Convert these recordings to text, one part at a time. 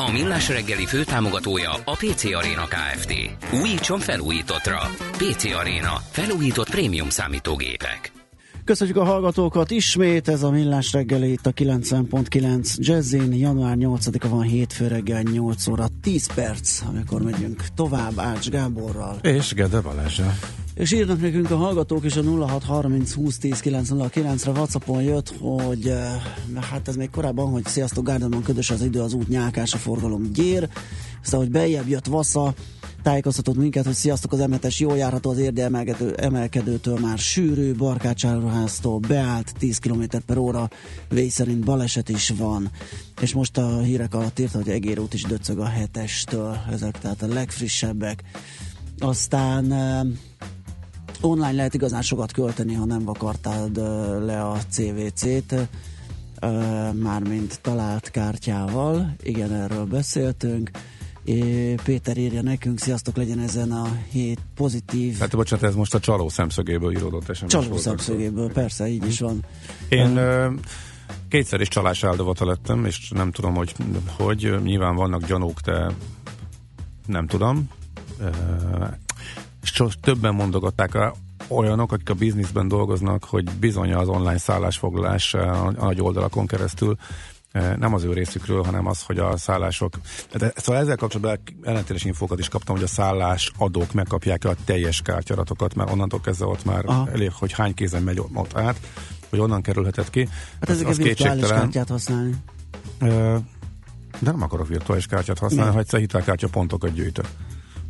A Millás reggeli főtámogatója a PC Arena Kft. Újítson felújítottra. PC Arena. Felújított prémium számítógépek. Köszönjük a hallgatókat ismét, ez a Millás reggeli itt a 90.9 Jazzin, január 8-a van hétfő reggel 8 óra 10 perc, amikor megyünk tovább Ács Gáborral. És Gede Balázsa. És írnak nekünk a hallgatók is a 0630 20 10 909 re Whatsappon jött, hogy eh, hát ez még korábban, hogy sziasztok, Gárdamon ködös az idő, az út nyákás, a forgalom gyér, aztán, hogy beljebb jött Vassa, tájékoztatott minket, hogy sziasztok, az emetes jól járható, az érde emelkedő, emelkedőtől már sűrű, Barkácsáruháztól beállt 10 km per óra, vény szerint baleset is van. És most a hírek alatt írta, hogy Egér út is döcög a hetestől, ezek tehát a legfrissebbek. Aztán eh, online lehet igazán sokat költeni, ha nem vakartad le a CVC-t, mármint talált kártyával. Igen, erről beszéltünk. É, Péter írja nekünk, sziasztok, legyen ezen a hét pozitív. Hát bocsánat, ez most a csaló szemszögéből íródott esetleg. Csaló szemszögéből, persze, így is van. Én uh, kétszer is csalás áldozata lettem, és nem tudom, hogy, hogy nyilván vannak gyanúk, de nem tudom. És többen mondogatták rá olyanok, akik a bizniszben dolgoznak, hogy bizony az online szállásfoglalás a nagy oldalakon keresztül nem az ő részükről, hanem az, hogy a szállások... De, szóval ezzel kapcsolatban ellentétes infókat is kaptam, hogy a szállás adók megkapják a teljes kártyaratokat, mert onnantól kezdve ott már Aha. elég, hogy hány kézen megy ott át, hogy onnan kerülhetett ki. Hát ezek a virtuális kártyát használni. De nem akarok virtuális kártyát használni, ha egyszer hitelkártya pontokat gyűjtök.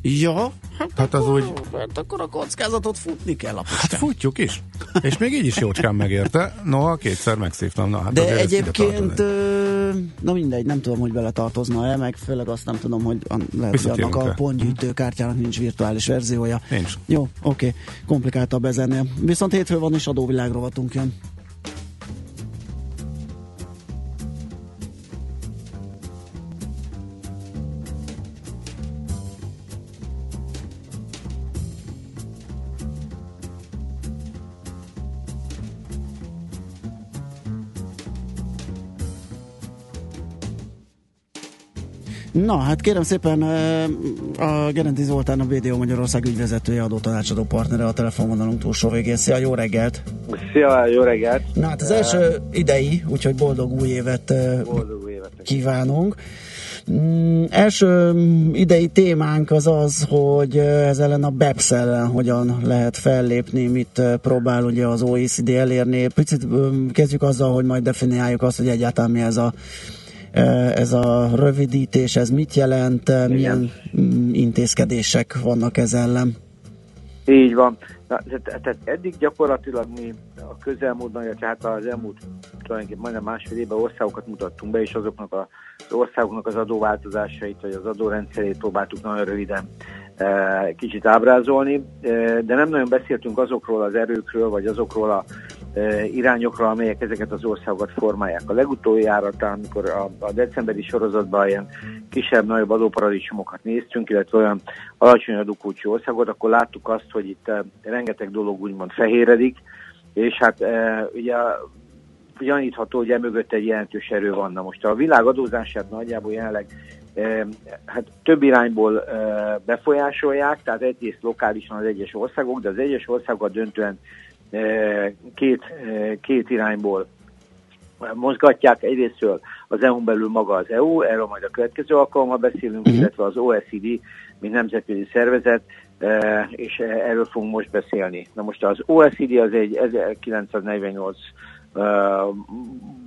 Ja, hát, hát az úgy... Hát akkor a kockázatot futni kell a Hát futjuk is. És még így is jócskán megérte. Noha kétszer megszívtam. Na, hát De egyébként, na mindegy, nem tudom, hogy bele tartozna-e, meg főleg azt nem tudom, hogy lehet, hogy annak a pontgyűjtő kártyának nincs virtuális verziója. Nincs. Jó, oké, komplikáltabb ez ennél. Viszont hétfő van is adóvilág rovatunk jön. Na, hát kérem szépen, a Gerenti Zoltán, a BDO Magyarország ügyvezetője, adó tanácsadó partnere a telefonvonalunk túlsó végén. Szia, jó reggelt! Szia, jó reggelt! Na hát az első idei, úgyhogy boldog új évet, boldog új évet kívánunk. Mm, első idei témánk az az, hogy ez ellen a BEPS ellen hogyan lehet fellépni, mit próbál ugye az OECD elérni. Picit kezdjük azzal, hogy majd definiáljuk azt, hogy egyáltalán mi ez a ez a rövidítés, ez mit jelent, Igen. milyen mm, intézkedések vannak ez ellen? Így van. Na, tehát eddig gyakorlatilag mi a közelmúltban, illetve hát az elmúlt tulajdonképpen majdnem másfél évben országokat mutattunk be, és azoknak az országoknak az adóváltozásait, vagy az adórendszerét próbáltuk nagyon röviden kicsit ábrázolni, de nem nagyon beszéltünk azokról az erőkről, vagy azokról a irányokra, amelyek ezeket az országokat formálják. A legutoljára, amikor a, a decemberi sorozatban ilyen kisebb-nagyobb adóparadicsomokat néztünk, illetve olyan alacsony adókulcsú országot, akkor láttuk azt, hogy itt rengeteg dolog úgymond fehéredik, és hát ugye gyanítható, hogy emögött egy jelentős erő van. Na most a világ adózását nagyjából jelenleg hát több irányból befolyásolják, tehát egyrészt lokálisan az egyes országok, de az egyes országokat döntően két, két irányból mozgatják. Egyrésztről az EU-n belül maga az EU, erről majd a következő alkalommal beszélünk, uh-huh. illetve az OECD, mint nemzetközi szervezet, és erről fogunk most beszélni. Na most az OECD az egy 1948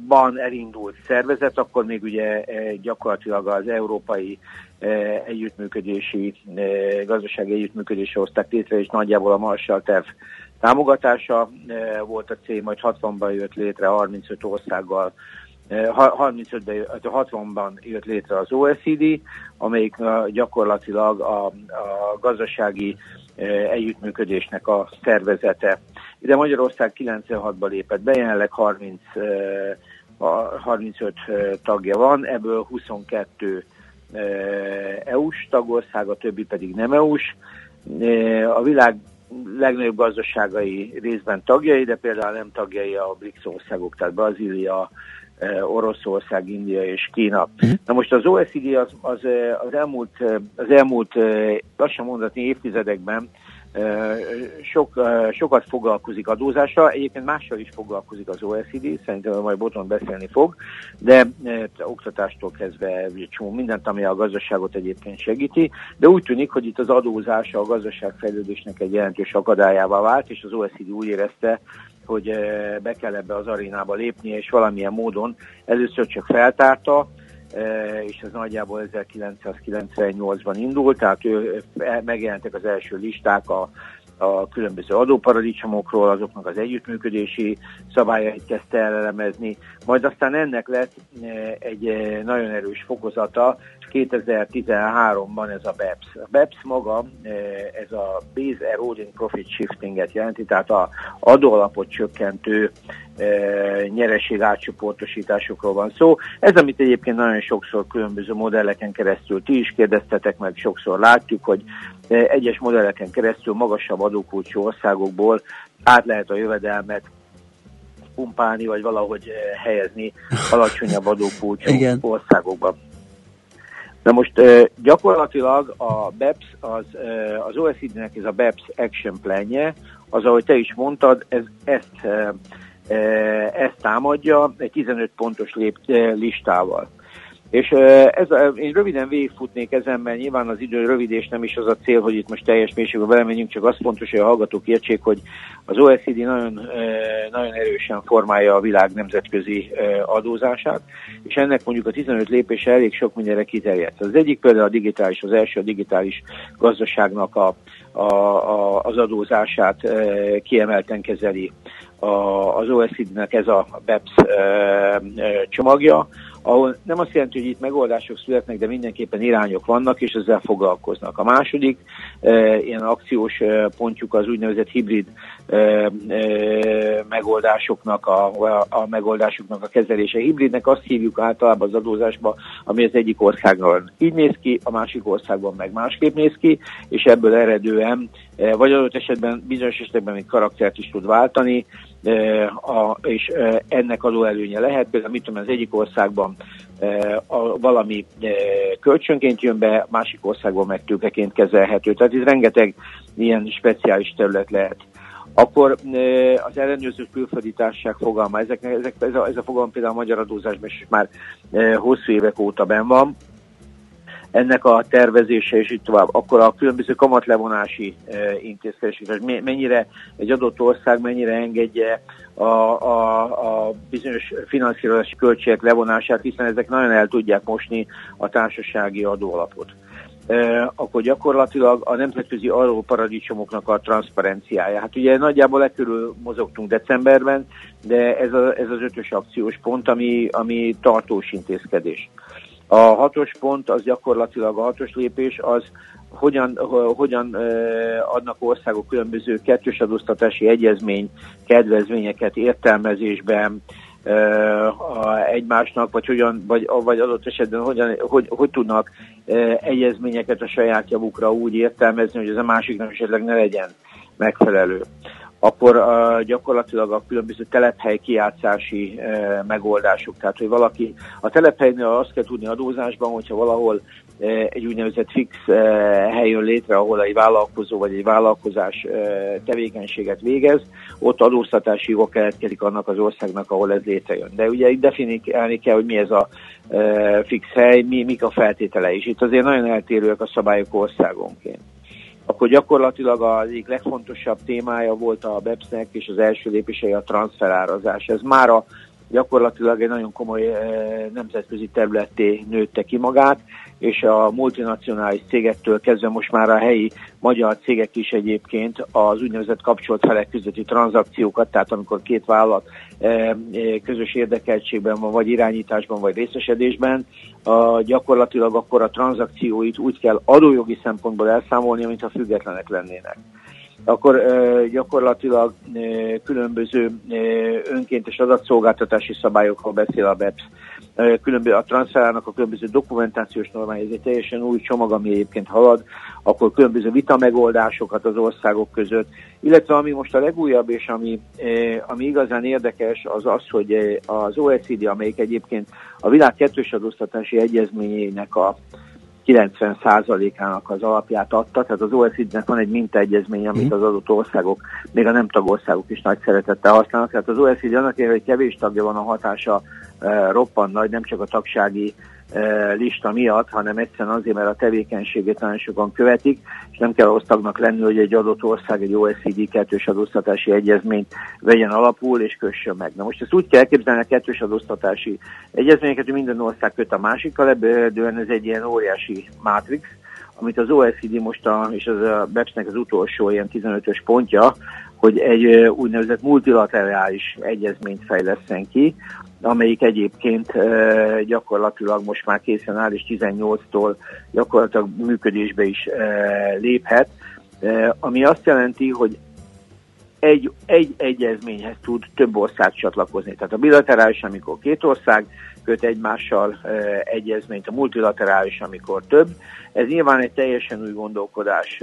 ban elindult szervezet, akkor még ugye gyakorlatilag az európai együttműködési, gazdasági együttműködési hozták létre, és nagyjából a Marshall terv támogatása volt a cél, majd 60-ban jött létre 35 országgal 35-ben, 60-ban jött létre az OECD, amelyik gyakorlatilag a, a gazdasági együttműködésnek a szervezete. Ide Magyarország 96-ban lépett be, jelenleg 30, 35 tagja van, ebből 22 EU-s tagország, a többi pedig nem EU-s. A világ legnagyobb gazdaságai részben tagjai, de például nem tagjai a BRICS országok, tehát Brazília, Oroszország, India és Kína. Uh-huh. Na most az OECD az, az, az elmúlt, az elmúlt lassan mondhatni évtizedekben sok, sokat foglalkozik adózással, egyébként mással is foglalkozik az OECD, szerintem majd Boton beszélni fog, de oktatástól kezdve csomó mindent, ami a gazdaságot egyébként segíti, de úgy tűnik, hogy itt az adózása a gazdaságfejlődésnek egy jelentős akadályává vált, és az OECD úgy érezte, hogy be kell ebbe az arénába lépnie, és valamilyen módon először csak feltárta, és ez nagyjából 1998-ban indult, tehát ő, megjelentek az első listák a, a különböző adóparadicsomokról, azoknak az együttműködési szabályait kezdte elemezni, majd aztán ennek lett egy nagyon erős fokozata, 2013-ban ez a BEPS. A BEPS maga, ez a Base Eroding Profit Shifting-et jelenti, tehát a adóalapot csökkentő nyereség átcsoportosításokról van szó. Ez, amit egyébként nagyon sokszor különböző modelleken keresztül ti is kérdeztetek meg, sokszor látjuk, hogy egyes modelleken keresztül magasabb adókulcsú országokból át lehet a jövedelmet pumpálni, vagy valahogy helyezni alacsonyabb adókulcsú országokba. Na most gyakorlatilag a BEPS, az, az OECD-nek ez a BEPS Action Planje, az, ahogy te is mondtad, ez, ezt, ezt támadja egy 15 pontos lép, listával. És ez, én röviden végigfutnék ezen, mert nyilván az idő rövid, és nem is az a cél, hogy itt most teljes mélységben belemenjünk, csak az fontos, hogy a hallgatók értsék, hogy az OECD nagyon, nagyon erősen formálja a világ nemzetközi adózását, és ennek mondjuk a 15 lépése elég sok mindenre kiterjedt. Az egyik például a digitális, az első a digitális gazdaságnak a, a, a, az adózását kiemelten kezeli a, az OECD-nek ez a BEPS csomagja, ahol nem azt jelenti, hogy itt megoldások születnek, de mindenképpen irányok vannak, és ezzel foglalkoznak. A második e, ilyen akciós e, pontjuk az úgynevezett hibrid e, e, megoldásoknak a, a, a megoldásoknak a kezelése. Hibridnek azt hívjuk általában az adózásba, ami az egyik országban így néz ki, a másik országban meg másképp néz ki, és ebből eredően, e, vagy adott esetben bizonyos esetekben még karaktert is tud váltani, a, és ennek előnye lehet. Például mit tudom, az egyik országban a, valami kölcsönként jön be, másik országban meg tőkeként kezelhető. Tehát itt rengeteg ilyen speciális terület lehet. Akkor az ellenőrző külföldi társaság fogalma, ezek, ezek, ez, a, ez a fogalom például a magyar adózásban is már hosszú évek óta ben van, ennek a tervezése és így tovább, akkor a különböző kamatlevonási e, intézkedések, mennyire egy adott ország mennyire engedje a, a, a bizonyos finanszírozási költségek levonását, hiszen ezek nagyon el tudják mosni a társasági adóalapot. E, akkor gyakorlatilag a nemzetközi adóparadicsomoknak a transzparenciája. Hát ugye nagyjából e körül mozogtunk decemberben, de ez, a, ez az ötös akciós pont, ami, ami tartós intézkedés. A hatos pont az gyakorlatilag a hatos lépés az, hogyan, hogyan adnak országok különböző kettős adóztatási egyezmény kedvezményeket értelmezésben egymásnak, vagy, hogyan, vagy, vagy adott esetben hogyan, hogy, hogy tudnak egyezményeket a saját javukra úgy értelmezni, hogy ez a másiknak esetleg ne legyen megfelelő akkor uh, gyakorlatilag a különböző telephely kiátszási uh, megoldások. Tehát, hogy valaki a telephelynél azt kell tudni adózásban, hogyha valahol uh, egy úgynevezett fix uh, hely jön létre, ahol egy vállalkozó vagy egy vállalkozás uh, tevékenységet végez, ott adóztatási jogok keletkezik annak az országnak, ahol ez létrejön. De ugye itt definiálni kell, hogy mi ez a uh, fix hely, mi, mik a feltételei. És itt azért nagyon eltérőek a szabályok országonként akkor gyakorlatilag az egyik legfontosabb témája volt a BEPS-nek, és az első lépései a transferárazás. Ez már a gyakorlatilag egy nagyon komoly nemzetközi területté nőtte ki magát, és a multinacionális cégektől kezdve most már a helyi magyar cégek is egyébként az úgynevezett kapcsolt felek közötti tranzakciókat, tehát amikor két vállalat közös érdekeltségben van, vagy irányításban, vagy részesedésben, a, gyakorlatilag akkor a tranzakcióit úgy kell adójogi szempontból elszámolni, mintha függetlenek lennének. Akkor gyakorlatilag különböző önkéntes adatszolgáltatási szabályokról beszél a BEPS, különböző, a transferának a különböző dokumentációs normája, ez egy teljesen új csomag, ami egyébként halad, akkor különböző vita megoldásokat az országok között, illetve ami most a legújabb, és ami, ami igazán érdekes, az az, hogy az OECD, amelyik egyébként a világ kettős adóztatási egyezményének a 90%-ának az alapját adta, tehát az OECD-nek van egy mintaegyezmény, amit mhm. az adott országok, még a nem tagországok is nagy szeretettel használnak. Tehát az OECD annak érve, hogy kevés tagja van a hatása e, roppant nagy, nem csak a tagsági lista miatt, hanem egyszerűen azért, mert a tevékenységét nagyon sokan követik, és nem kell ahhoz tagnak lenni, hogy egy adott ország egy OECD kettős adóztatási egyezményt vegyen alapul és kössön meg. Na most ezt úgy kell elképzelni a kettős adóztatási egyezményeket, hogy minden ország köt a másikkal, ebből ez egy ilyen óriási mátrix, amit az OECD most, a, és az a BEPS-nek az utolsó ilyen 15-ös pontja, hogy egy úgynevezett multilaterális egyezményt fejleszten ki, amelyik egyébként gyakorlatilag most már készen áll, és 18-tól gyakorlatilag működésbe is léphet, ami azt jelenti, hogy egy, egy egyezményhez tud több ország csatlakozni. Tehát a bilaterális, amikor két ország köt egymással egyezményt, a multilaterális, amikor több. Ez nyilván egy teljesen új gondolkodás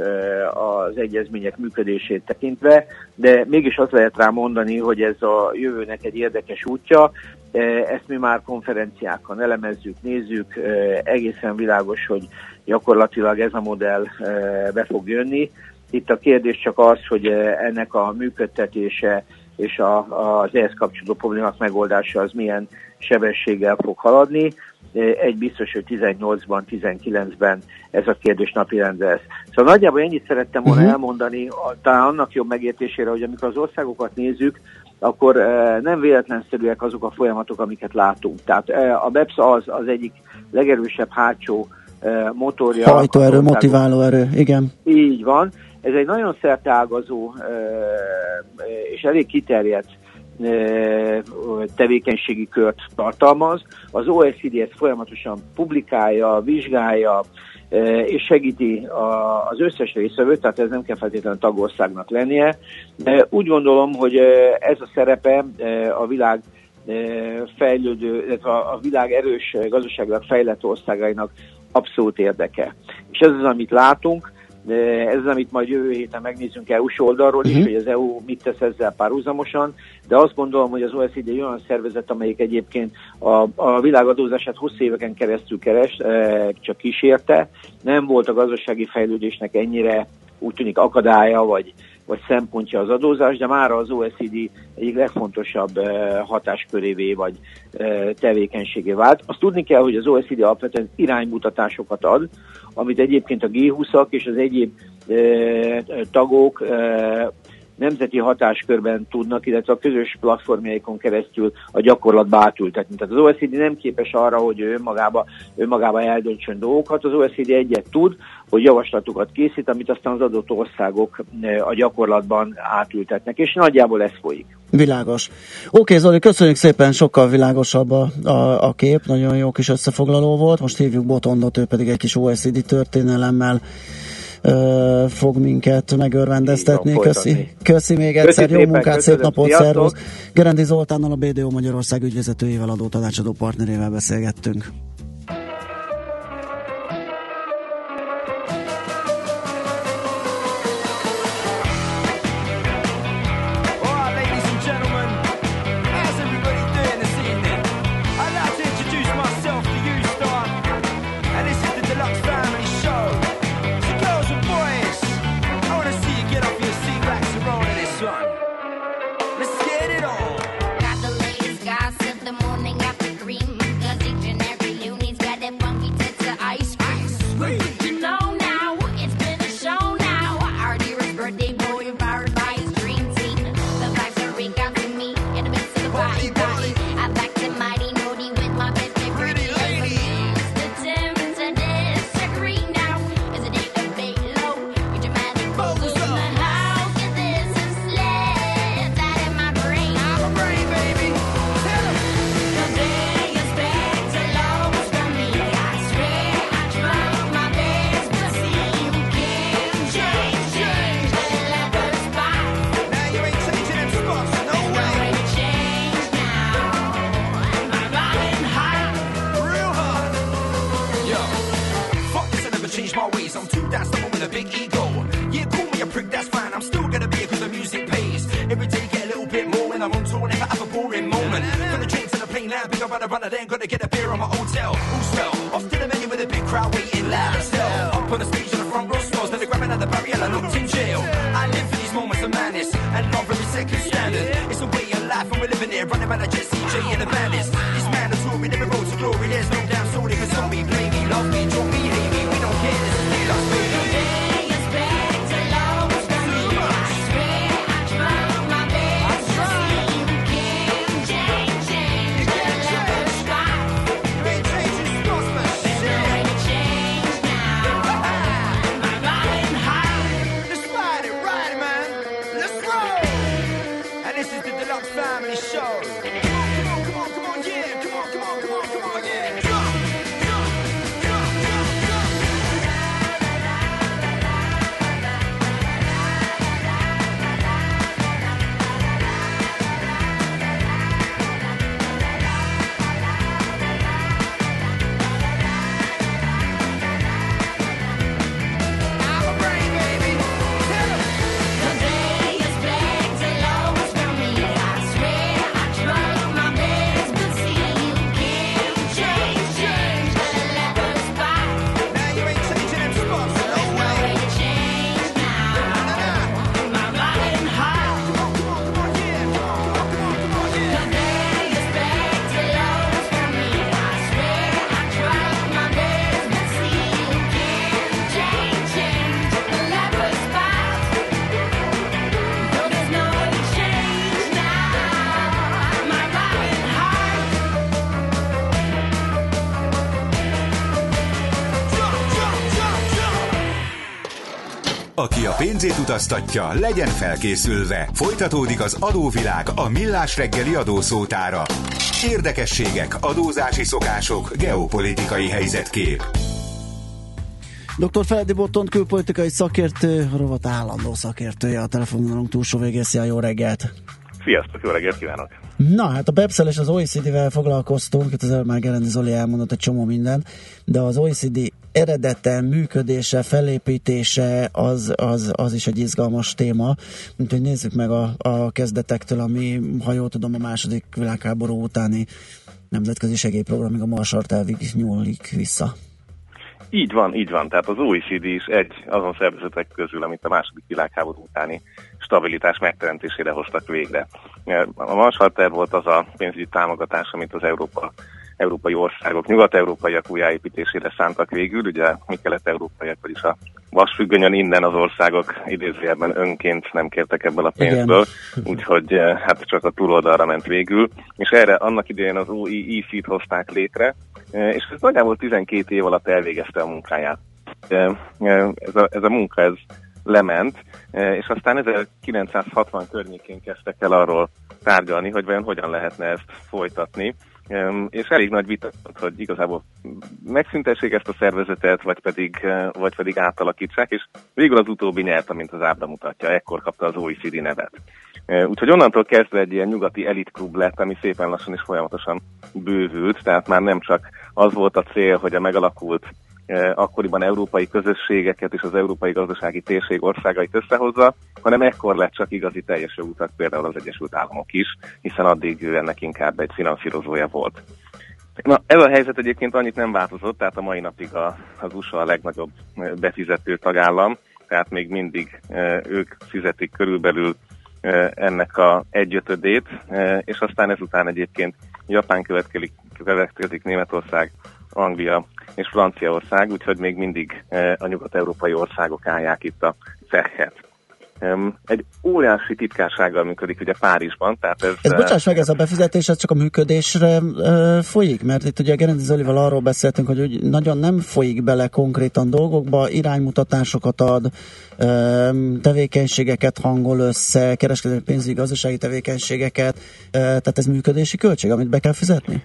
az egyezmények működését tekintve, de mégis azt lehet rá mondani, hogy ez a jövőnek egy érdekes útja. Ezt mi már konferenciákon elemezzük, nézzük, egészen világos, hogy gyakorlatilag ez a modell be fog jönni. Itt a kérdés csak az, hogy ennek a működtetése és a, az ehhez kapcsolódó problémák megoldása az milyen sebességgel fog haladni. Egy biztos, hogy 18-ban, 19-ben ez a kérdés napirendre lesz. Szóval nagyjából ennyit szerettem volna uh-huh. elmondani, talán annak jobb megértésére, hogy amikor az országokat nézzük, akkor nem véletlenszerűek azok a folyamatok, amiket látunk. Tehát a BEPS az az egyik legerősebb hátsó motorja. Hajtóerő, motiváló erő, igen. Így van. Ez egy nagyon szerteágazó és elég kiterjedt tevékenységi kört tartalmaz. Az OECD ezt folyamatosan publikálja, vizsgálja, és segíti az összes részvevőt, tehát ez nem kell feltétlenül tagországnak lennie, de úgy gondolom, hogy ez a szerepe a világ fejlődő, illetve a világ erős gazdaságilag fejlett országainak abszolút érdeke. És ez az, amit látunk, ez az, amit majd jövő héten megnézzünk EU-s oldalról is, uh-huh. hogy az EU mit tesz ezzel párhuzamosan, de azt gondolom, hogy az OECD egy olyan szervezet, amelyik egyébként a, a világadózását hosszú éveken keresztül keres, csak kísérte. Nem volt a gazdasági fejlődésnek ennyire úgy tűnik akadálya, vagy, vagy szempontja az adózás, de már az OECD egyik legfontosabb hatáskörévé vagy tevékenységé vált. Azt tudni kell, hogy az OECD alapvetően iránymutatásokat ad, amit egyébként a G20-ak és az egyéb tagok nemzeti hatáskörben tudnak, illetve a közös platformjaikon keresztül a gyakorlatba átültetni. Tehát az OECD nem képes arra, hogy ő önmagába, önmagába eldöntsön dolgokat. Az OECD egyet tud, hogy javaslatokat készít, amit aztán az adott országok eh, a gyakorlatban átültetnek, és nagyjából ez folyik. Világos. Oké, Zoli, köszönjük szépen, sokkal világosabb a, a, a kép, nagyon jó kis összefoglaló volt. Most hívjuk Botondot, ő pedig egy kis OECD történelemmel fog minket megörvendeztetni. Köszi, köszi még egyszer, köszi jó szépen, munkát, szép napot, szervusz. Gerendi Zoltánnal a BDO Magyarország ügyvezetőjével, adó tanácsadó partnerével beszélgettünk. Pénzét utaztatja, legyen felkészülve. Folytatódik az adóvilág a millás reggeli adószótára. Érdekességek, adózási szokások, geopolitikai helyzetkép. Dr. Feledi Botton külpolitikai szakértő, rovat állandó szakértője a telefonvonalunk túlsó végészi a jó reggelt. Sziasztok, jó reggelt kívánok! Na, hát a beps és az OECD-vel foglalkoztunk, itt az előbb már Gerendi Zoli elmondott egy csomó minden, de az OECD eredete, működése, felépítése az, az, az is egy izgalmas téma. Úgyhogy nézzük meg a, a kezdetektől, ami, ha jól tudom, a második világháború utáni nemzetközi segélyprogramig a Marsart elvig nyúlik vissza. Így van, így van. Tehát az OECD is egy azon szervezetek közül, amit a második világháború utáni stabilitás megteremtésére hoztak végre. A Marshall terv volt az a pénzügyi támogatás, amit az Európa, európai országok, nyugat-európaiak újjáépítésére szántak végül. Ugye mi kelet-európaiak, vagyis a vasfüggönyön innen az országok idézőjelben önként nem kértek ebből a pénzből, úgyhogy eh, hát csak a túloldalra ment végül. És erre annak idején az OEEC-t hozták létre, eh, és ez nagyjából 12 év alatt elvégezte a munkáját. Eh, Ez a, ez a munka ez lement, és aztán 1960 környékén kezdtek el arról tárgyalni, hogy vajon hogyan lehetne ezt folytatni. És elég nagy vita, hogy igazából megszüntessék ezt a szervezetet, vagy pedig, eh, vagy pedig átalakítsák, és végül az utóbbi nyert, amint az ábra mutatja, ekkor kapta az OECD nevet. Úgyhogy onnantól kezdve egy ilyen nyugati elitklub lett, ami szépen lassan és folyamatosan bővült, tehát már nem csak az volt a cél, hogy a megalakult akkoriban európai közösségeket és az európai gazdasági térség országait összehozza, hanem ekkor lett csak igazi teljes jogutak például az Egyesült Államok is, hiszen addig ő ennek inkább egy finanszírozója volt. Na, ez a helyzet egyébként annyit nem változott, tehát a mai napig a, az USA a legnagyobb eh, befizető tagállam, tehát még mindig eh, ők fizetik körülbelül eh, ennek a egyötödét, eh, és aztán ezután egyébként Japán következik, következik Németország, Anglia és Franciaország, úgyhogy még mindig eh, a nyugat-európai országok állják itt a cechet. Em, Egy óriási titkársággal működik ugye Párizsban, tehát ez... Ez bocsáss meg, ez a befizetés ez csak a működésre ö, folyik? Mert itt ugye Gerendi Zolival arról beszéltünk, hogy úgy nagyon nem folyik bele konkrétan dolgokba, iránymutatásokat ad, ö, tevékenységeket hangol össze, kereskedelmi pénzügyi gazdasági tevékenységeket, ö, tehát ez működési költség, amit be kell fizetni?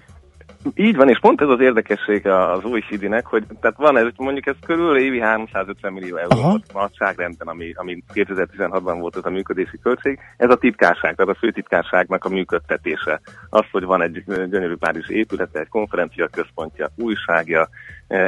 Így van, és pont ez az érdekesség az OECD-nek, hogy tehát van ez, mondjuk ez körül évi 350 millió euró Aha. volt nagyságrendben, ami, ami 2016-ban volt ez a működési költség. Ez a titkárság, tehát a főtitkárságnak a működtetése. Az, hogy van egy gyönyörű Párizsi épülete, egy konferencia központja, újságja,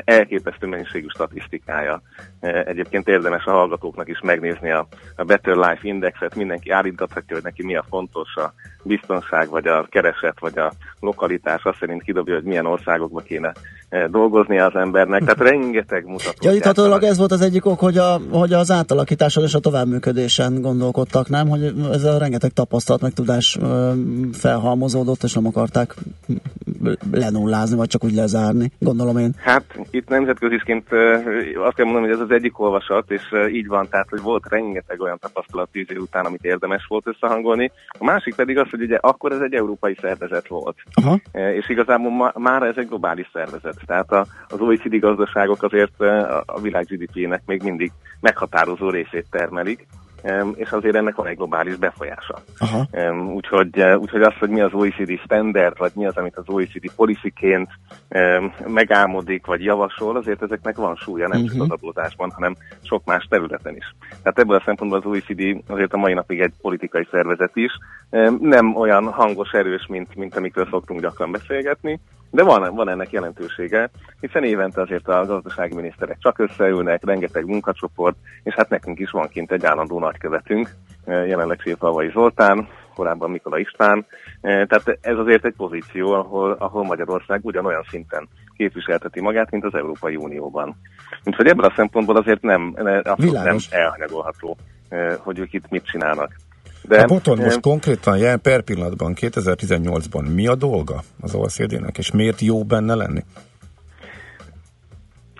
elképesztő mennyiségű statisztikája. Eh, Egyébként érdemes a hallgatóknak is megnézni a, a Better Life Indexet, mindenki állítgathatja, hogy neki mi a fontos, a biztonság, vagy a kereset, vagy a lokalitás, azt szerint kidobja, hogy milyen országokba kéne eh, dolgoznia az embernek. Tehát rengeteg mutató. Gyanítatólag ez volt az egyik ok, hogy, a, hogy az átalakításon és a továbbműködésen gondolkodtak, nem? Hogy ez a rengeteg tapasztalat, meg tudás felhalmozódott, és nem akarták lenullázni, vagy csak úgy lezárni, gondolom én. Hát itt nemzetköziként ö, azt kell mondani, hogy ez az egyik olvasat, és így van, tehát hogy volt rengeteg olyan tapasztalat tíz év után, amit érdemes volt összehangolni. A másik pedig az, hogy ugye akkor ez egy európai szervezet volt, Aha. És igazából ma, már ez egy globális szervezet. Tehát a, az OECD gazdaságok azért e, a, világ GDP-nek még mindig meghatározó részét termelik, és azért ennek van egy globális befolyása. Aha. Úgyhogy, eh, úgyhogy az, hogy mi az OECD standard, vagy mi az, amit az OECD policyként megálmodik, vagy javasol, azért ezeknek van súlya, nem csak az adózásban, hanem sok más területen is. Tehát ebből a szempontból az OECD azért a mai napig egy politikai szervezet is, Em, nem olyan hangos, erős, mint, mint amikről szoktunk gyakran beszélgetni, de van, van ennek jelentősége, hiszen évente azért a gazdasági miniszterek csak összeülnek, rengeteg munkacsoport, és hát nekünk is van kint egy állandó nagykövetünk, eh, jelenleg Szépalvai Zoltán, korábban Mikola István, Eh, tehát ez azért egy pozíció, ahol, ahol Magyarország ugyanolyan szinten képviselteti magát, mint az Európai Unióban. Úgyhogy ebből a szempontból azért nem, nem elhanyagolható, eh, hogy ők itt mit csinálnak. De, A boton most konkrétan jelen per pillanatban, 2018-ban mi a dolga az OECD-nek, és miért jó benne lenni?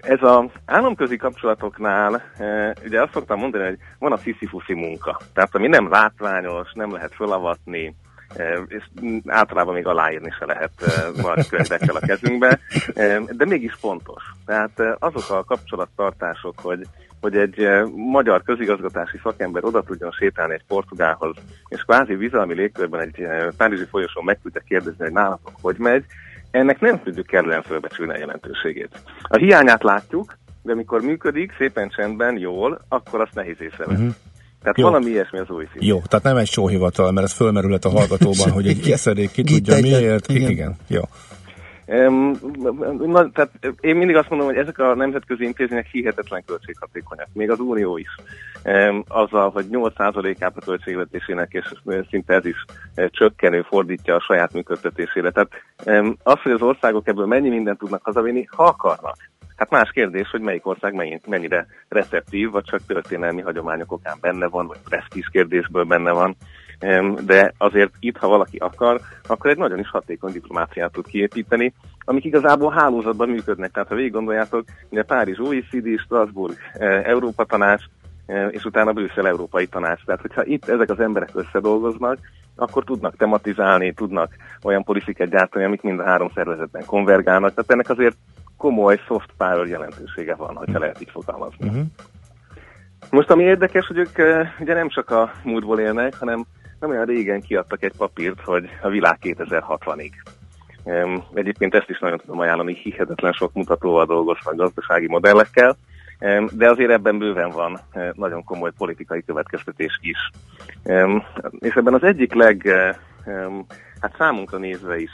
Ez az államközi kapcsolatoknál, e, ugye azt szoktam mondani, hogy van a sziszi munka. Tehát ami nem látványos, nem lehet fölavatni, e, és általában még aláírni se lehet e, nagy könyvekkel a kezünkbe, de mégis fontos. Tehát azok a kapcsolattartások, hogy hogy egy e, magyar közigazgatási szakember oda tudjon sétálni egy portugálhoz, és kvázi bizalmi légkörben egy e, párizsi folyosón meg tudja kérdezni, hogy nálatok hogy megy, ennek nem tudjuk kellően fölbecsülni a jelentőségét. A hiányát látjuk, de amikor működik szépen csendben, jól, akkor azt nehéz észrevenni. Uh-huh. Tehát Jó. valami ilyesmi az új szín. Jó, tehát nem egy sóhivatal, mert ez fölmerülhet a hallgatóban, hogy egy eszedék ki tudja miért. Igen. igen. Jó. Na, tehát én mindig azt mondom, hogy ezek a nemzetközi intézmények hihetetlen költséghatékonyak, még az Unió is. Azzal, hogy 8%-át a költségvetésének, és szinte ez is eh, csökkenő fordítja a saját működtetésére. Tehát az, hogy az országok ebből mennyi mindent tudnak hazavinni, ha akarnak. Hát más kérdés, hogy melyik ország mennyi, mennyire receptív, vagy csak történelmi hagyományok okán benne van, vagy presztízs kérdésből benne van. De azért itt, ha valaki akar, akkor egy nagyon is hatékony diplomáciát tud kiépíteni, amik igazából hálózatban működnek. Tehát ha végig gondoljátok, ugye Párizs OECD, Strasbourg, eh, Európa Tanács, eh, és utána Brüsszel Európai Tanács. Tehát, hogyha itt ezek az emberek összedolgoznak, akkor tudnak tematizálni, tudnak olyan politikát gyártani, amik mind a három szervezetben konvergálnak. Tehát ennek azért komoly soft power jelentősége van, hogyha lehet így fogalmazni. Uh-huh. Most ami érdekes, hogy ők eh, ugye nem csak a múltból élnek, hanem nem olyan régen kiadtak egy papírt, hogy a világ 2060-ig. Em, Egyébként ezt is nagyon tudom ajánlani, hihetetlen sok mutatóval dolgoznak gazdasági modellekkel, de azért ebben bőven van eh, nagyon komoly politikai következtetés is. És ebben az egyik leg, em, hát számunkra nézve is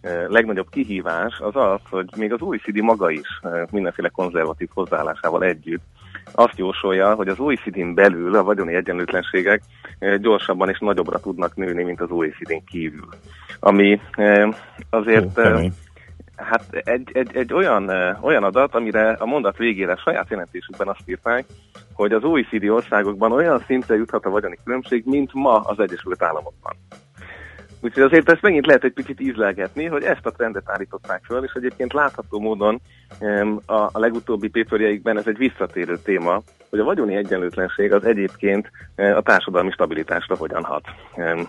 eh, legnagyobb kihívás az az, hogy még az OECD maga is mindenféle konzervatív hozzáállásával együtt azt jósolja, hogy az OECD-n belül a vagyoni egyenlőtlenségek eh, gyorsabban és nagyobbra tudnak nőni, mint az OECD-n kívül. Ami eh, azért eh, kemény. hát egy, egy, egy olyan, eh, olyan adat, amire a mondat végére saját jelentésükben azt írták, hogy az OECD országokban olyan szintre juthat a vagyoni különbség, mint ma az Egyesült Államokban. Úgyhogy azért ezt megint lehet egy picit ízlelgetni, hogy ezt a trendet állították föl, és egyébként látható módon a, legutóbbi paperjeikben ez egy visszatérő téma, hogy a vagyoni egyenlőtlenség az egyébként eh, a társadalmi stabilitásra hogyan hat,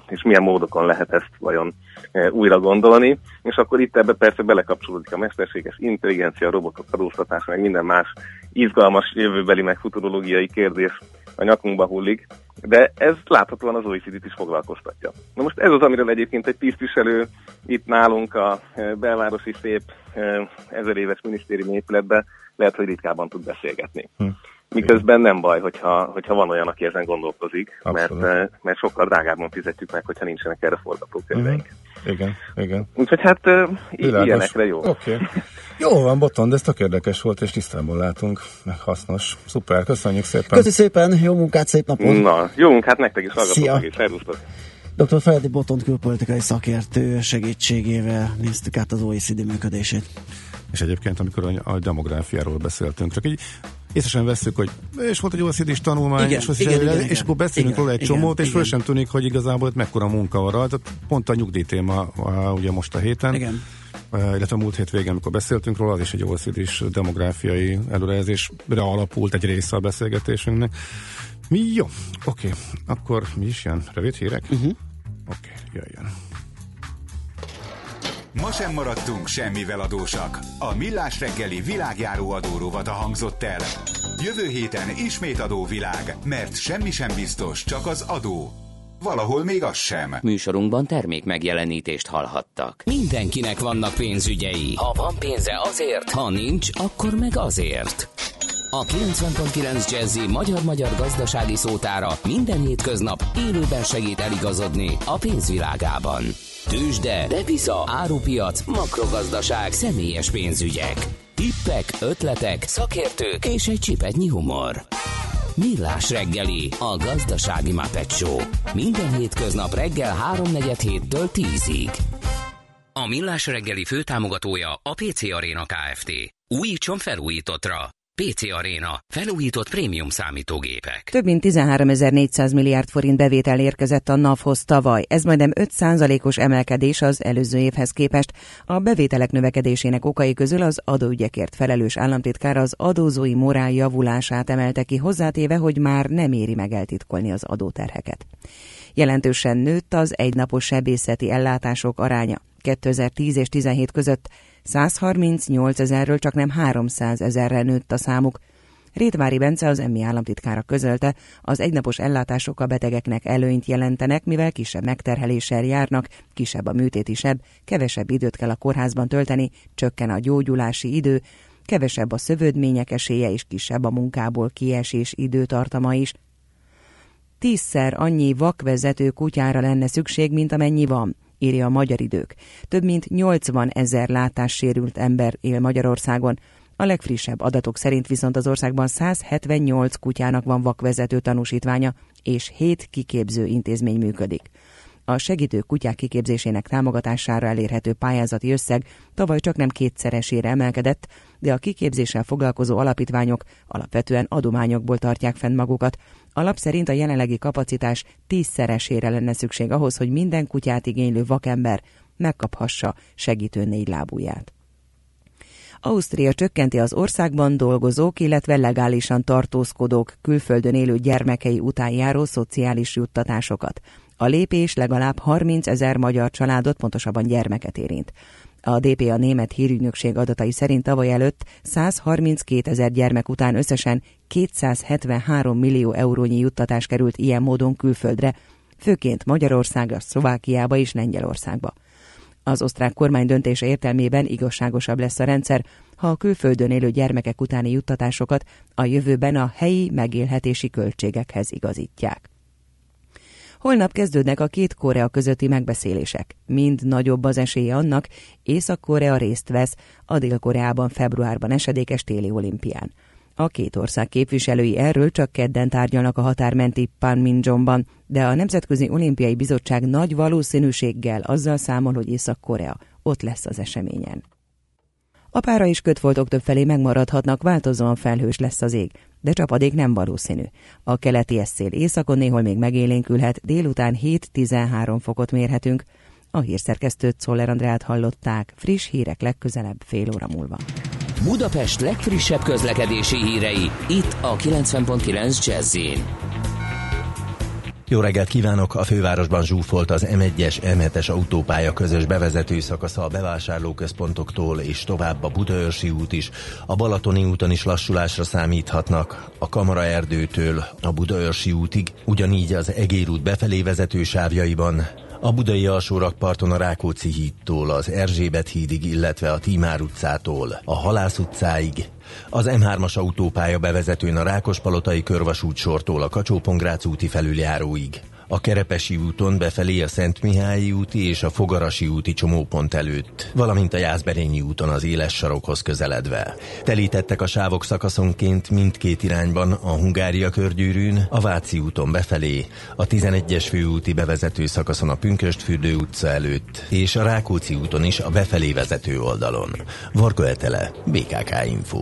és milyen módokon lehet ezt vajon eh, újra gondolni, és akkor itt ebbe persze belekapcsolódik a mesterséges intelligencia, a robotok adóztatása, meg minden más izgalmas jövőbeli meg futurológiai kérdés a nyakunkba hullik, de ez láthatóan az OECD-t is foglalkoztatja. Na most ez az, amiről egyébként egy tisztviselő itt nálunk a eh, belvárosi szép eh, ezer éves minisztériumi épületben lehet, hogy ritkában tud beszélgetni. Hm. Miközben nem baj, hogyha, hogyha van olyan, aki ezen gondolkozik, mert, Abszolút. eh, mert sokkal drágábban fizetjük meg, hogyha nincsenek erre forgatókönyveink. Igen, igen. Úgyhogy hát Világos. ilyenekre jó. Oké. Okay. Jó van, Botond, ez tök érdekes volt, és tisztában látunk, meg hasznos. Szuper, köszönjük szépen. Köszi szépen, jó munkát, szép napot! Na, jó munkát nektek is, hallgatóknak is, szervusztok! Dr. Feledi Botont külpolitikai szakértő segítségével néztük át az OECD működését. És egyébként, amikor a, a demográfiáról beszéltünk, csak így észesen veszük, hogy és volt egy OECD-s tanulmány, Igen, és, igen, is- igen, és igen. akkor beszélünk Igen, róla egy igen, csomót, és föl igen. sem tűnik, hogy igazából itt mekkora munka van rajta. Pont a nyugdíj téma ugye most a héten. Igen. Illetve a múlt hét végén, amikor beszéltünk róla, az is egy OECD-s demográfiai előrejelzésre alapult egy része a beszélgetésünknek. Mi jó? Oké, okay. akkor mi is jön? Rövid hírek? Uh-huh. Oké, okay, jöjjön. Ma sem maradtunk semmivel adósak. A Millás reggeli világjáró adórovata hangzott el. Jövő héten ismét adóvilág, mert semmi sem biztos, csak az adó. Valahol még az sem. Műsorunkban termék megjelenítést hallhattak. Mindenkinek vannak pénzügyei. Ha van pénze azért, ha nincs, akkor meg azért. A 90.9 Jazzy magyar-magyar gazdasági szótára minden hétköznap élőben segít eligazodni a pénzvilágában. Tősde, depisza, árupiac, makrogazdaság, személyes pénzügyek. Tippek, ötletek, szakértők és egy csipetnyi humor. Millás reggeli, a gazdasági Muppet Show. Minden hétköznap reggel 3.47 héttől 10-ig. A Millás reggeli főtámogatója a PC Arena Kft. Újítson felújítottra. PC Arena. Felújított prémium számítógépek. Több mint 13.400 milliárd forint bevétel érkezett a NAV-hoz tavaly. Ez majdnem 5%-os emelkedés az előző évhez képest. A bevételek növekedésének okai közül az adóügyekért felelős államtitkár az adózói morál javulását emelte ki, hozzátéve, hogy már nem éri meg eltitkolni az adóterheket. Jelentősen nőtt az egynapos sebészeti ellátások aránya. 2010 és 17 között 138 ezerről csak nem 300 ezerre nőtt a számuk. Rétvári Bence az emmi államtitkára közölte, az egynapos ellátások a betegeknek előnyt jelentenek, mivel kisebb megterheléssel járnak, kisebb a műtéti seb, kevesebb időt kell a kórházban tölteni, csökken a gyógyulási idő, kevesebb a szövődmények esélye és kisebb a munkából kiesés időtartama is. Tízszer annyi vakvezető kutyára lenne szükség, mint amennyi van, írja a Magyar Idők. Több mint 80 ezer látássérült ember él Magyarországon. A legfrissebb adatok szerint viszont az országban 178 kutyának van vakvezető tanúsítványa, és 7 kiképző intézmény működik. A segítő kutyák kiképzésének támogatására elérhető pályázati összeg tavaly csak nem kétszeresére emelkedett, de a kiképzéssel foglalkozó alapítványok alapvetően adományokból tartják fenn magukat. Alap szerint a jelenlegi kapacitás tízszeresére lenne szükség ahhoz, hogy minden kutyát igénylő vakember megkaphassa segítő négy lábúját. Ausztria csökkenti az országban dolgozók, illetve legálisan tartózkodók külföldön élő gyermekei után járó szociális juttatásokat. A lépés legalább 30 ezer magyar családot, pontosabban gyermeket érint. A DPA német hírügynökség adatai szerint tavaly előtt 132 ezer gyermek után összesen 273 millió eurónyi juttatás került ilyen módon külföldre, főként Magyarországra, Szlovákiába és Lengyelországba. Az osztrák kormány döntése értelmében igazságosabb lesz a rendszer, ha a külföldön élő gyermekek utáni juttatásokat a jövőben a helyi megélhetési költségekhez igazítják. Holnap kezdődnek a két Korea közötti megbeszélések. Mind nagyobb az esélye annak, Észak-Korea részt vesz a Dél-Koreában februárban esedékes téli olimpián. A két ország képviselői erről csak kedden tárgyalnak a határmenti Panmunjomban, de a Nemzetközi Olimpiai Bizottság nagy valószínűséggel azzal számol, hogy Észak-Korea ott lesz az eseményen. A pára és kötfoltok többfelé megmaradhatnak, változóan felhős lesz az ég, de csapadék nem valószínű. A keleti eszél északon néhol még megélénkülhet, délután 7-13 fokot mérhetünk. A hírszerkesztőt Szoller Andrát hallották, friss hírek legközelebb fél óra múlva. Budapest legfrissebb közlekedési hírei, itt a 90.9 jazz Jó reggelt kívánok! A fővárosban zsúfolt az M1-es, M7-es autópálya közös bevezető szakasza a bevásárlóközpontoktól és tovább a Budaörsi út is. A Balatoni úton is lassulásra számíthatnak. A Kamara erdőtől a Budaörsi útig, ugyanígy az Egér út befelé vezető sávjaiban, a budai alsórakparton a Rákóczi hídtól az Erzsébet hídig, illetve a Tímár utcától a Halász utcáig, az M3-as autópálya bevezetőn a Rákospalotai körvasút sortól a kacsó úti felüljáróig, A Kerepesi úton befelé a Szent Mihályi úti és a Fogarasi úti csomópont előtt, valamint a Jászberényi úton az éles sarokhoz közeledve. Telítettek a sávok szakaszonként mindkét irányban a Hungária körgyűrűn, a Váci úton befelé, a 11-es főúti bevezető szakaszon a Pünköstfürdő utca előtt, és a Rákóczi úton is a befelé vezető oldalon. Varga Etele, BKK Info.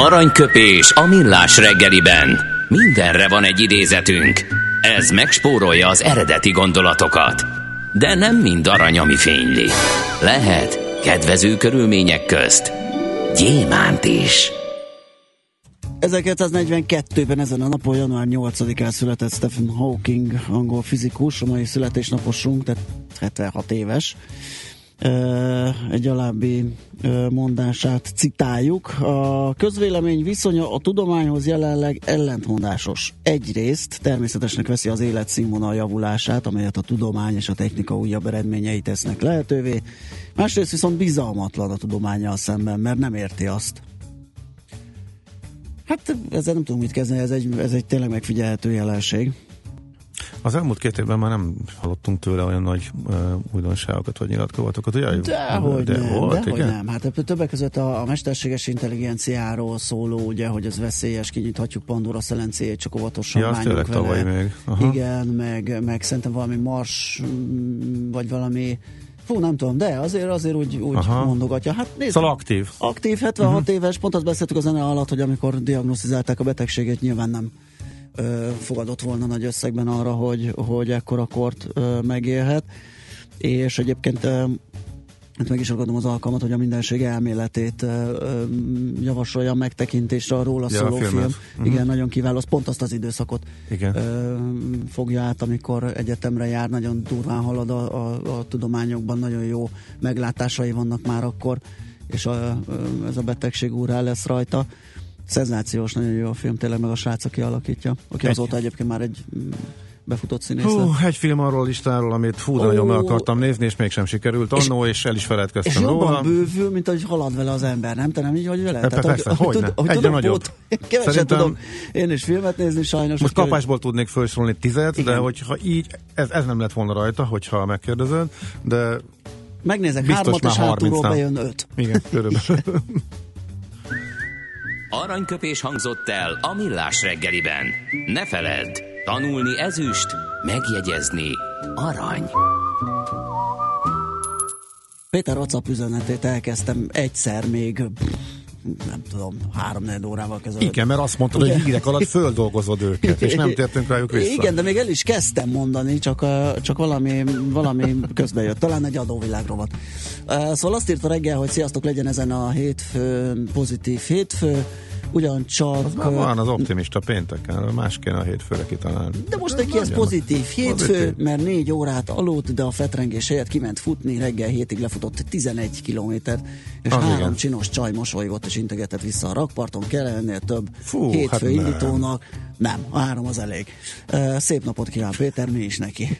Aranyköpés a millás reggeliben. Mindenre van egy idézetünk. Ez megspórolja az eredeti gondolatokat. De nem mind arany, ami fényli. Lehet kedvező körülmények közt gyémánt is. 1942-ben ezen a napon, január 8-án született Stephen Hawking, angol fizikus, a mai születésnaposunk, tehát 76 éves egy alábbi mondását citáljuk. A közvélemény viszonya a tudományhoz jelenleg ellentmondásos. Egyrészt természetesnek veszi az életszínvonal javulását, amelyet a tudomány és a technika újabb eredményei tesznek lehetővé. Másrészt viszont bizalmatlan a tudományjal szemben, mert nem érti azt. Hát ezzel nem tudom mit kezdeni, ez egy, ez egy tényleg megfigyelhető jelenség. Az elmúlt két évben már nem hallottunk tőle olyan nagy uh, újdonságokat vagy nyilatkozatokat, ugye? Dehogy de nem, volt, dehogy igen? nem. Hát többek között a, a mesterséges intelligenciáról szóló, ugye, hogy ez veszélyes, kinyithatjuk Pandora szelencéjét, csak óvatosan ja, bánjuk vele. Tavaly még. Aha. Igen, meg, meg szerintem valami mars, mm, vagy valami Fú, nem tudom, de azért azért úgy, úgy mondogatja. Hát nézd, szóval aktív. Aktív, 76 uh-huh. éves, pont azt beszéltük a zene alatt, hogy amikor diagnosztizálták a betegséget, nyilván nem fogadott volna nagy összegben arra, hogy, hogy ekkora kort megélhet. És egyébként hát meg is ragadom az alkalmat, hogy a mindenség elméletét javasolja megtekintésre a róla ja, szóló a film. Uh-huh. Igen, nagyon kiváló, az pont azt az időszakot Igen. fogja át, amikor egyetemre jár, nagyon durván halad a, a, a tudományokban, nagyon jó meglátásai vannak már akkor, és a, ez a betegség úrá lesz rajta. Szenzációs, nagyon jó a film, tényleg meg a srác, aki alakítja, aki egy. azóta egyébként már egy mm, befutott színész. Hú, egy film arról listáról, amit hú, oh. nagyon meg akartam nézni, és mégsem sikerült annó, és, és el is feledkeztem és róla. És bővül, mint ahogy halad vele az ember, nem? Te nem így vagy vele? Tehát, persze, hogy, hogy, hogy Egyre nagyobb. keveset Szerintem tudom én is filmet nézni sajnos. Most kapásból tudnék felsorolni tizet, Igen. de hogyha így, ez, ez nem lett volna rajta, hogyha megkérdezed, de Megnézek hármat, és hátulról bejön öt. Igen, körülbelül. Aranyköpés hangzott el a millás reggeliben. Ne feledd, tanulni ezüst, megjegyezni arany. Péter WhatsApp üzenetét elkezdtem egyszer még nem tudom, három órával között. Igen, mert azt mondtad, hogy hírek alatt földolgozod őket, és nem tértünk rájuk vissza. Igen, de még el is kezdtem mondani, csak, csak valami, valami közben jött, talán egy adóvilágrovat. Szóval azt írta reggel, hogy sziasztok, legyen ezen a hétfő pozitív hétfő, ugyancsak... Az van az optimista pénteken, más kéne a hétfőre kitalálni. De most neki ez pozitív hétfő, pozitív. mert négy órát aludt, de a fetrengés helyett kiment futni, reggel hétig lefutott 11 kilométert, és az három igen. csinos csaj mosolygott és integetett vissza a rakparton, kell ennél több Fú, hétfő hát indítónak. Nem. nem, a három az elég. Szép napot kíván Péter, mi is neki.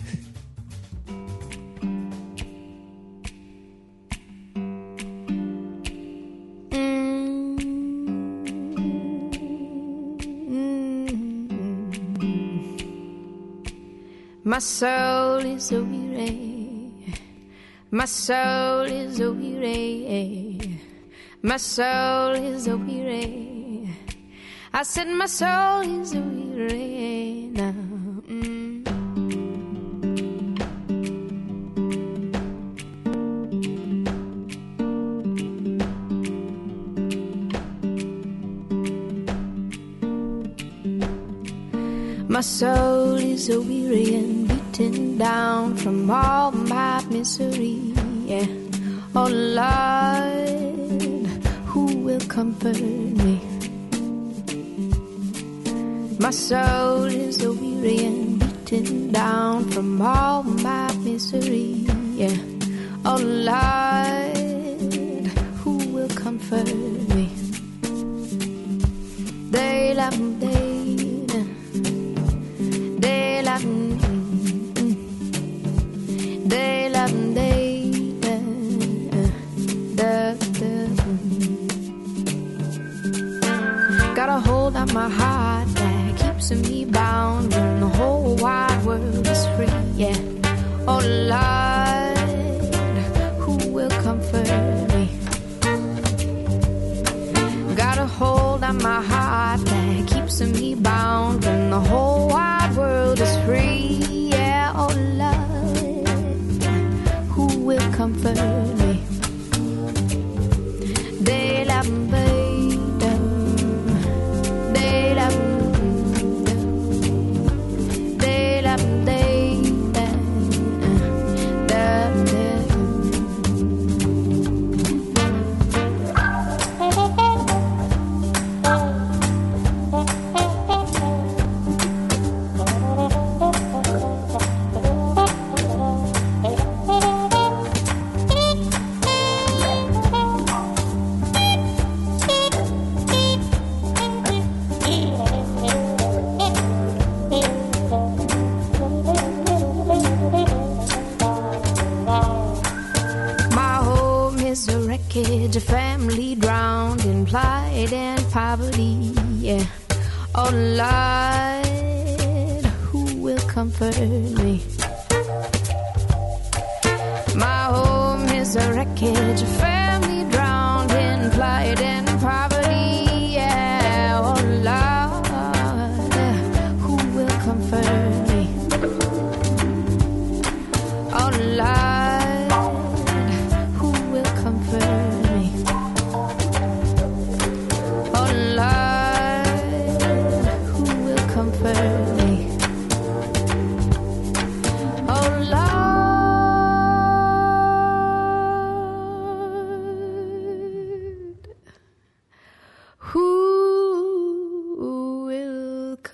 My soul is a weary. My soul is a weary. My soul is a weary. I said my soul is a weary now. Mm. My soul is a weary down from all my misery. Yeah. Oh Lord, who will comfort me? My soul is a weary and beaten down from all my misery. Yeah. Oh Lord, who will comfort my heart that keeps me bound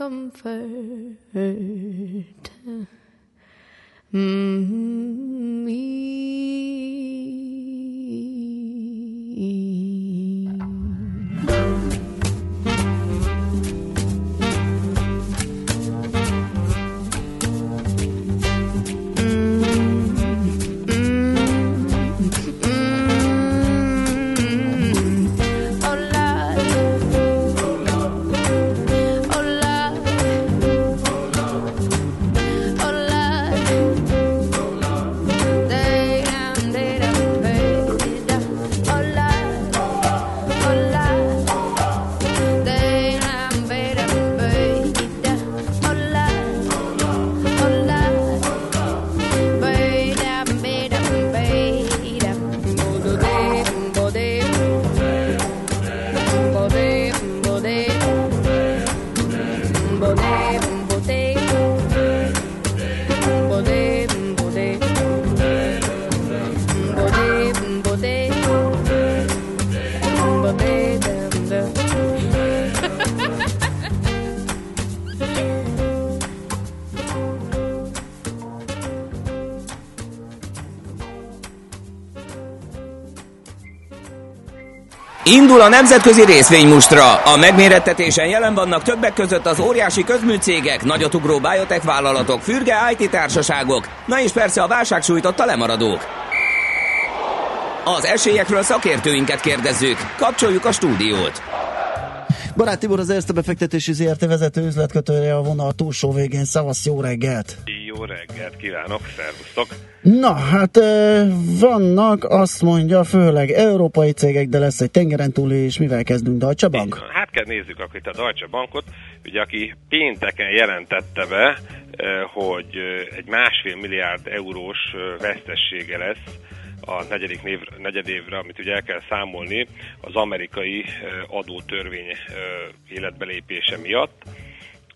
comfort. Mm. Indul a nemzetközi részvénymustra. A megmérettetésen jelen vannak többek között az óriási közműcégek, nagyotugró biotech vállalatok, fürge IT társaságok, na és persze a válság sújtotta lemaradók. Az esélyekről szakértőinket kérdezzük. Kapcsoljuk a stúdiót. Barát Tibor az Erste befektetési ZRT vezető üzletkötője a vonal túlsó végén. Szavasz, jó reggelt! Jó reggelt kívánok, szervusztok! Na, hát vannak, azt mondja, főleg európai cégek, de lesz egy tengeren túli, és mivel kezdünk, Deutsche Bank? Hát kell nézzük akkor itt a Deutsche Bankot, ugye aki pénteken jelentette be, hogy egy másfél milliárd eurós vesztessége lesz a negyedik név, negyedévre, amit ugye el kell számolni az amerikai adótörvény életbelépése miatt.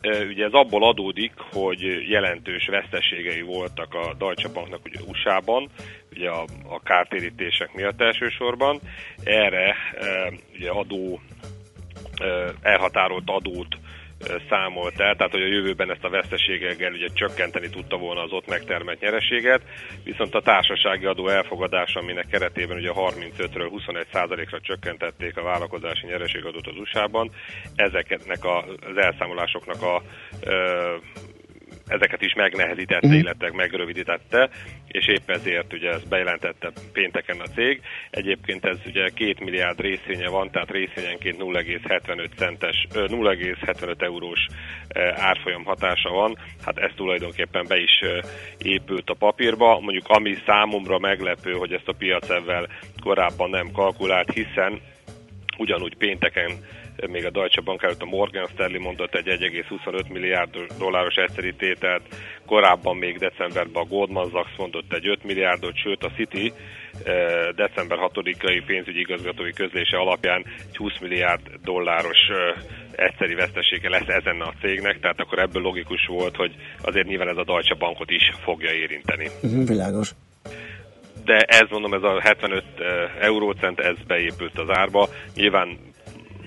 Ugye ez abból adódik, hogy jelentős veszteségei voltak a Deutsche Banknak ugye USA-ban, ugye a, a kártérítések miatt elsősorban. Erre ugye adó, elhatárolt adót számolt el, tehát hogy a jövőben ezt a veszteségekkel ugye csökkenteni tudta volna az ott megtermelt nyereséget, viszont a társasági adó elfogadása, aminek keretében ugye 35-ről 21 ra csökkentették a vállalkozási nyereségadót az USA-ban, ezeknek az elszámolásoknak a ezeket is megnehezítette, Mhm. illetve megrövidítette, és épp ezért ugye ezt bejelentette pénteken a cég. Egyébként ez ugye 2 milliárd részvénye van, tehát részvényenként 0,75 centes, ö, 0,75 eurós árfolyam hatása van. Hát ez tulajdonképpen be is épült a papírba. Mondjuk ami számomra meglepő, hogy ezt a piac ebben korábban nem kalkulált, hiszen ugyanúgy pénteken még a Deutsche Bank előtt a Morgan Stanley mondott egy 1,25 milliárd dolláros egyszeri tételt, korábban még decemberben a Goldman Sachs mondott egy 5 milliárdot, sőt a Citi eh, december 6-ai pénzügyi igazgatói közlése alapján egy 20 milliárd dolláros eh, egyszeri vesztesége lesz ezen a cégnek, tehát akkor ebből logikus volt, hogy azért nyilván ez a Deutsche Bankot is fogja érinteni Uh-huh, világos. De ez mondom, ez a 75 eh, eurócent, ez beépült az árba. Nyilván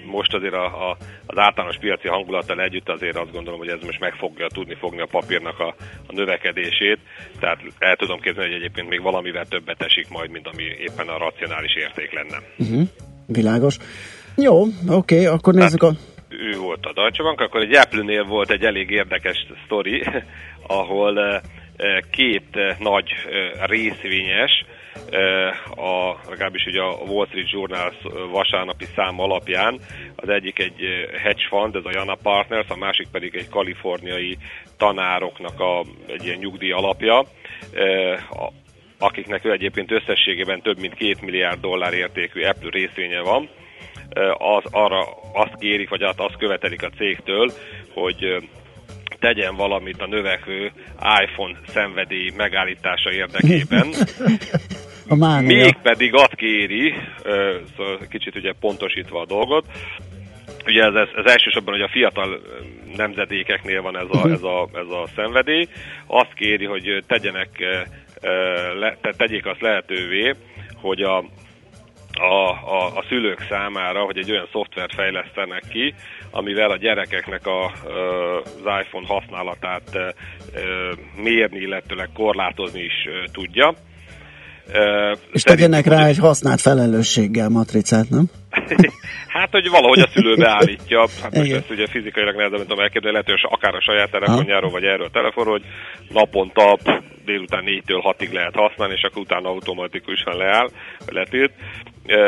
most azért a, a, az általános piaci hangulattal együtt azért azt gondolom, hogy ez most meg fogja tudni fogni a papírnak a, a növekedését, tehát el tudom képzelni, hogy egyébként még valamivel többet esik majd, mint ami éppen a racionális érték lenne. Uh-huh, világos. Jó, oké, akkor nézzük a... ő volt a Deutsche Bank, akkor egy Apple-nél volt egy elég érdekes sztori, ahol eh, két nagy részvényes a, legalábbis ugye a Wall Street Journal vasárnapi szám alapján. Az egyik egy hedge fund, ez a Jana Partners, a másik pedig egy kaliforniai tanároknak a, egy ilyen nyugdíj alapja, akiknek ő egyébként összességében több mint két milliárd dollár értékű Apple részvénye van az arra azt kérik, vagy hát azt követelik a cégtől, hogy tegyen valamit a növekvő iPhone szenvedély megállítása érdekében. a mánia. Még pedig azt kéri, szóval kicsit ugye pontosítva a dolgot, ugye ez, ez, ez elsősorban hogy a fiatal nemzedékeknél van ez a, ez, a, ez a szenvedély, azt kéri, hogy tegyenek, le, tegyék azt lehetővé, hogy a, a, a, a szülők számára, hogy egy olyan szoftvert fejlesztenek ki, amivel a gyerekeknek a, az iPhone használatát mérni, illetőleg korlátozni is tudja. És tegyenek rá egy használt felelősséggel matricát, nem? hát, hogy valahogy a szülő beállítja, hát most ezt ugye fizikailag nehezebb, mint tudom elképzelni, hogy akár a saját telefonjáról, vagy erről a telefonról, hogy naponta délután 4-től 6-ig lehet használni, és akkor utána automatikusan leáll, letilt.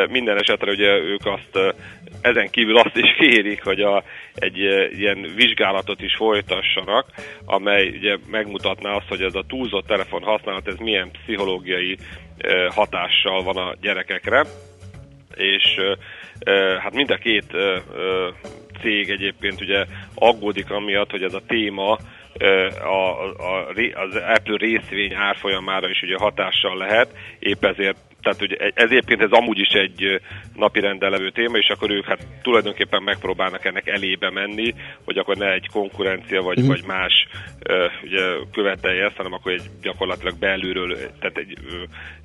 Minden esetre ugye ők azt ezen kívül azt is kérik, hogy a, egy ilyen vizsgálatot is folytassanak, amely ugye megmutatná azt, hogy ez a túlzott telefon használat, ez milyen pszichológiai hatással van a gyerekekre, és hát mind a két cég egyébként ugye aggódik amiatt, hogy ez a téma a, a, az Apple részvény árfolyamára is ugye hatással lehet, épp ezért tehát ugye ez egyébként ez amúgy is egy napi rendelevő téma, és akkor ők hát tulajdonképpen megpróbálnak ennek elébe menni, hogy akkor ne egy konkurencia vagy, mm. vagy más ugye, követelje ezt, hanem akkor egy gyakorlatilag belülről, tehát egy,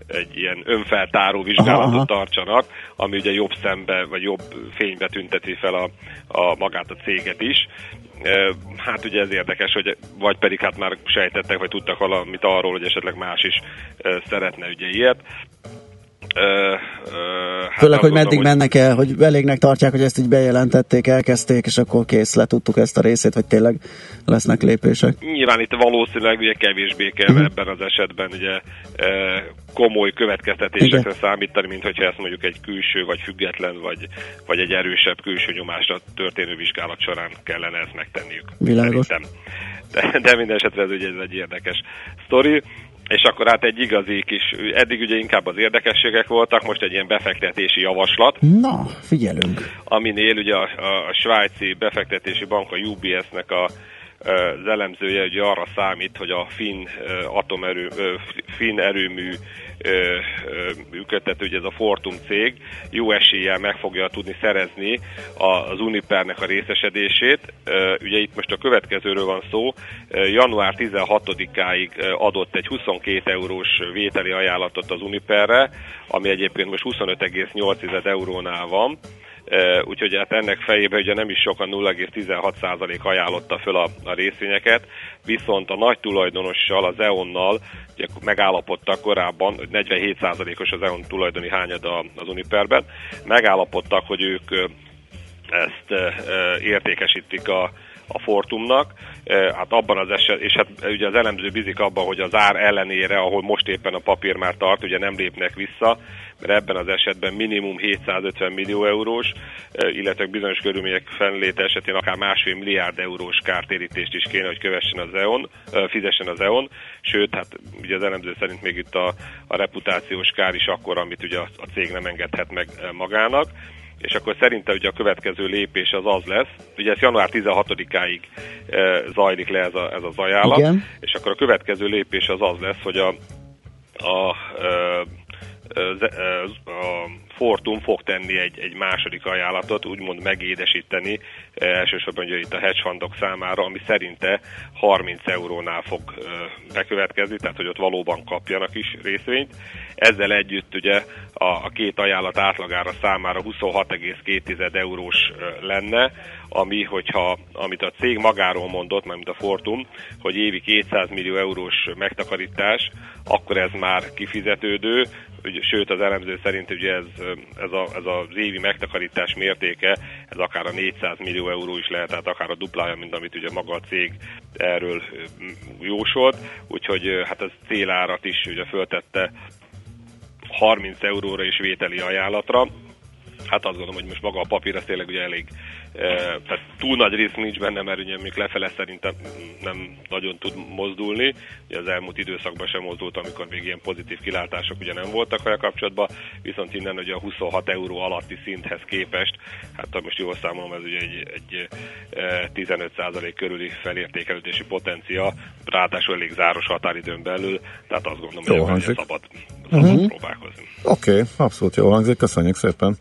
egy ilyen önfeltáró vizsgálatot aha, aha. tartsanak, ami ugye jobb szembe, vagy jobb fénybe tünteti fel a, a magát a céget is. Hát ugye ez érdekes, hogy vagy pedig hát már sejtettek, vagy tudtak valamit arról, hogy esetleg más is szeretne ugye ilyet. Hát Főleg, hogy meddig hogy... mennek el, hogy elégnek tartják, hogy ezt így bejelentették, elkezdték, és akkor kész, letudtuk ezt a részét, hogy tényleg lesznek lépések. Nyilván itt valószínűleg ugye kevésbé kell uh-huh. ebben az esetben ugye komoly következtetésekre Igen. számítani, mint hogyha ezt mondjuk egy külső, vagy független, vagy, vagy egy erősebb külső nyomásra történő vizsgálat során kellene ezt megtenniük. Világos. De, de minden esetre ez ugye ez egy érdekes sztori. És akkor hát egy igazi kis, eddig ugye inkább az érdekességek voltak, most egy ilyen befektetési javaslat. Na, figyelünk. Aminél ugye a, a, a svájci befektetési bank, a UBS-nek a az elemzője ugye arra számít, hogy a finn atomerő, finn erőmű működtető, ugye ez a Fortum cég jó eséllyel meg fogja tudni szerezni az Unipernek a részesedését. Ugye itt most a következőről van szó. Január 16-áig adott egy 22 eurós vételi ajánlatot az Uniperre, ami egyébként most 25,8 eurónál van úgyhogy hát ennek fejében ugye nem is sokan 0,16% ajánlotta föl a, a részvényeket, viszont a nagy tulajdonossal, az EON-nal ugye megállapodtak korábban, hogy 47%-os az EON tulajdoni hányada az Uniperben, megállapodtak, hogy ők ezt értékesítik a, a Fortumnak, hát abban az eset, és hát ugye az elemző bizik abban, hogy az ár ellenére, ahol most éppen a papír már tart, ugye nem lépnek vissza, mert ebben az esetben minimum 750 millió eurós, illetve bizonyos körülmények fennléte esetén akár másfél milliárd eurós kártérítést is kéne, hogy kövessen az EON, fizessen az EON, sőt, hát ugye az elemző szerint még itt a, a reputációs kár is akkor, amit ugye a, a cég nem engedhet meg magának és akkor szerintem ugye a következő lépés az az lesz, ugye ez január 16-áig e, zajlik le ez, a, ez az ajánlat, Igen. és akkor a következő lépés az az lesz, hogy a, a, a a Fortum fog tenni egy, egy második ajánlatot, úgymond megédesíteni, elsősorban ugye itt a hedge fundok számára, ami szerinte 30 eurónál fog bekövetkezni, tehát hogy ott valóban kapjanak is részvényt. Ezzel együtt ugye a, a két ajánlat átlagára számára 26,2 eurós lenne, ami, hogyha, amit a cég magáról mondott, mint a Fortum, hogy évi 200 millió eurós megtakarítás, akkor ez már kifizetődő, sőt az elemző szerint ugye ez, ez, a, ez az évi megtakarítás mértéke, ez akár a 400 millió euró is lehet, tehát akár a duplája, mint amit ugye maga a cég erről jósolt, úgyhogy hát ez célárat is ugye föltette 30 euróra is vételi ajánlatra. Hát azt gondolom, hogy most maga a papír az tényleg ugye elég, tehát túl nagy rész nincs benne, mert ugye még lefele szerintem nem nagyon tud mozdulni. Ugye az elmúlt időszakban sem mozdult, amikor még ilyen pozitív kilátások ugye nem voltak olyan kapcsolatban, viszont innen ugye a 26 euró alatti szinthez képest, hát ha most jól számolom, ez ugye egy, egy e, 15% körüli felértékelődési potencia, ráadásul elég záros határidőn belül, tehát azt gondolom, Jó hogy hangzik. szabad, szabad Mhm. próbálkozni. Oké, okay, abszolút jó hangzik, köszönjük szépen.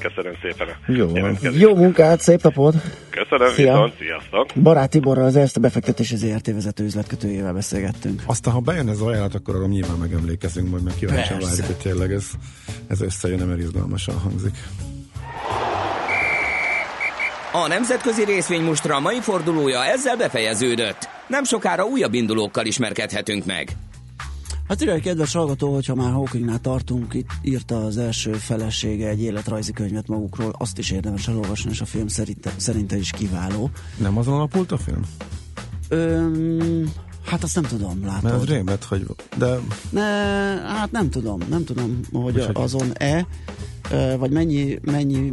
Köszönöm szépen. a Jó. Jó munkát, szép napot! Köszönöm, Szia. viszont, sziasztok! Barát Tiborral, az Erste befektetési ZRT vezető üzletkötőjével beszélgettünk. Aztán, ha bejön ez az ajánlat, akkor arra nyilván megemlékezünk, majd meg kíváncsian várjuk, hogy tényleg ez, ez összejön, mert izgalmasan hangzik. A nemzetközi részvénymustra mai fordulója ezzel befejeződött. Nem sokára újabb indulókkal ismerkedhetünk meg. Hát írja egy kedves hallgató, hogyha már Hawkingnál tartunk, itt írta az első felesége egy életrajzi könyvet magukról, azt is érdemes elolvasni, és a film szerinte, szerinte is kiváló. Nem azon alapult a film? Öm, hát azt nem tudom, Mert látod. az rémet, hogy... De Ne, hát nem tudom, nem tudom, hogy hogy- azon-e, vagy mennyi, mennyi,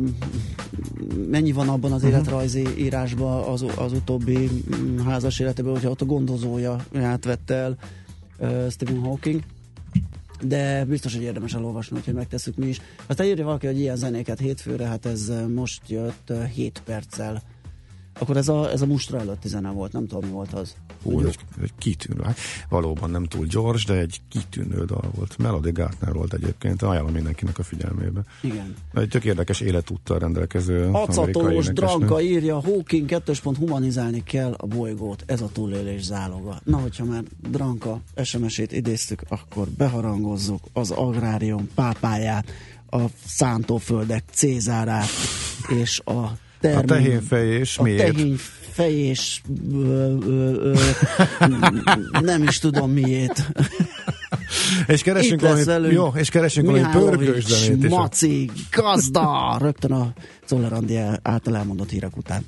mennyi van abban az életrajzi írásban az, az utóbbi mm, házas életében, hogyha ott a gondozója átvette el Stephen Hawking. De biztos, hogy érdemes elolvasni, úgyhogy megtesszük mi is. Aztán írja valaki, hogy ilyen zenéket hétfőre, hát ez most jött ö, 7 perccel. Akkor ez a, ez a mustra előtti zene volt, nem tudom, mi volt az. Hú, egy, egy kitűnő. Hát, valóban nem túl gyors, de egy kitűnő dal volt. Melody Gartner volt egyébként, ajánlom mindenkinek a figyelmébe. Igen. Egy tök érdekes életúttal rendelkező Acatolós dranka írja, Hawking 2. pont humanizálni kell a bolygót, ez a túlélés záloga. Na, hogyha már dranka SMS-ét idéztük, akkor beharangozzuk az agrárium pápáját, a szántóföldek Cézárát, és a termény, A tehénfejés a miért? tehénfejés ö, ö, ö, nem is tudom miért. És keresünk valami, jó, és keresünk valami pörgős zenét is. Maci, gazda, rögtön a Czoller Andi által elmondott hírek után.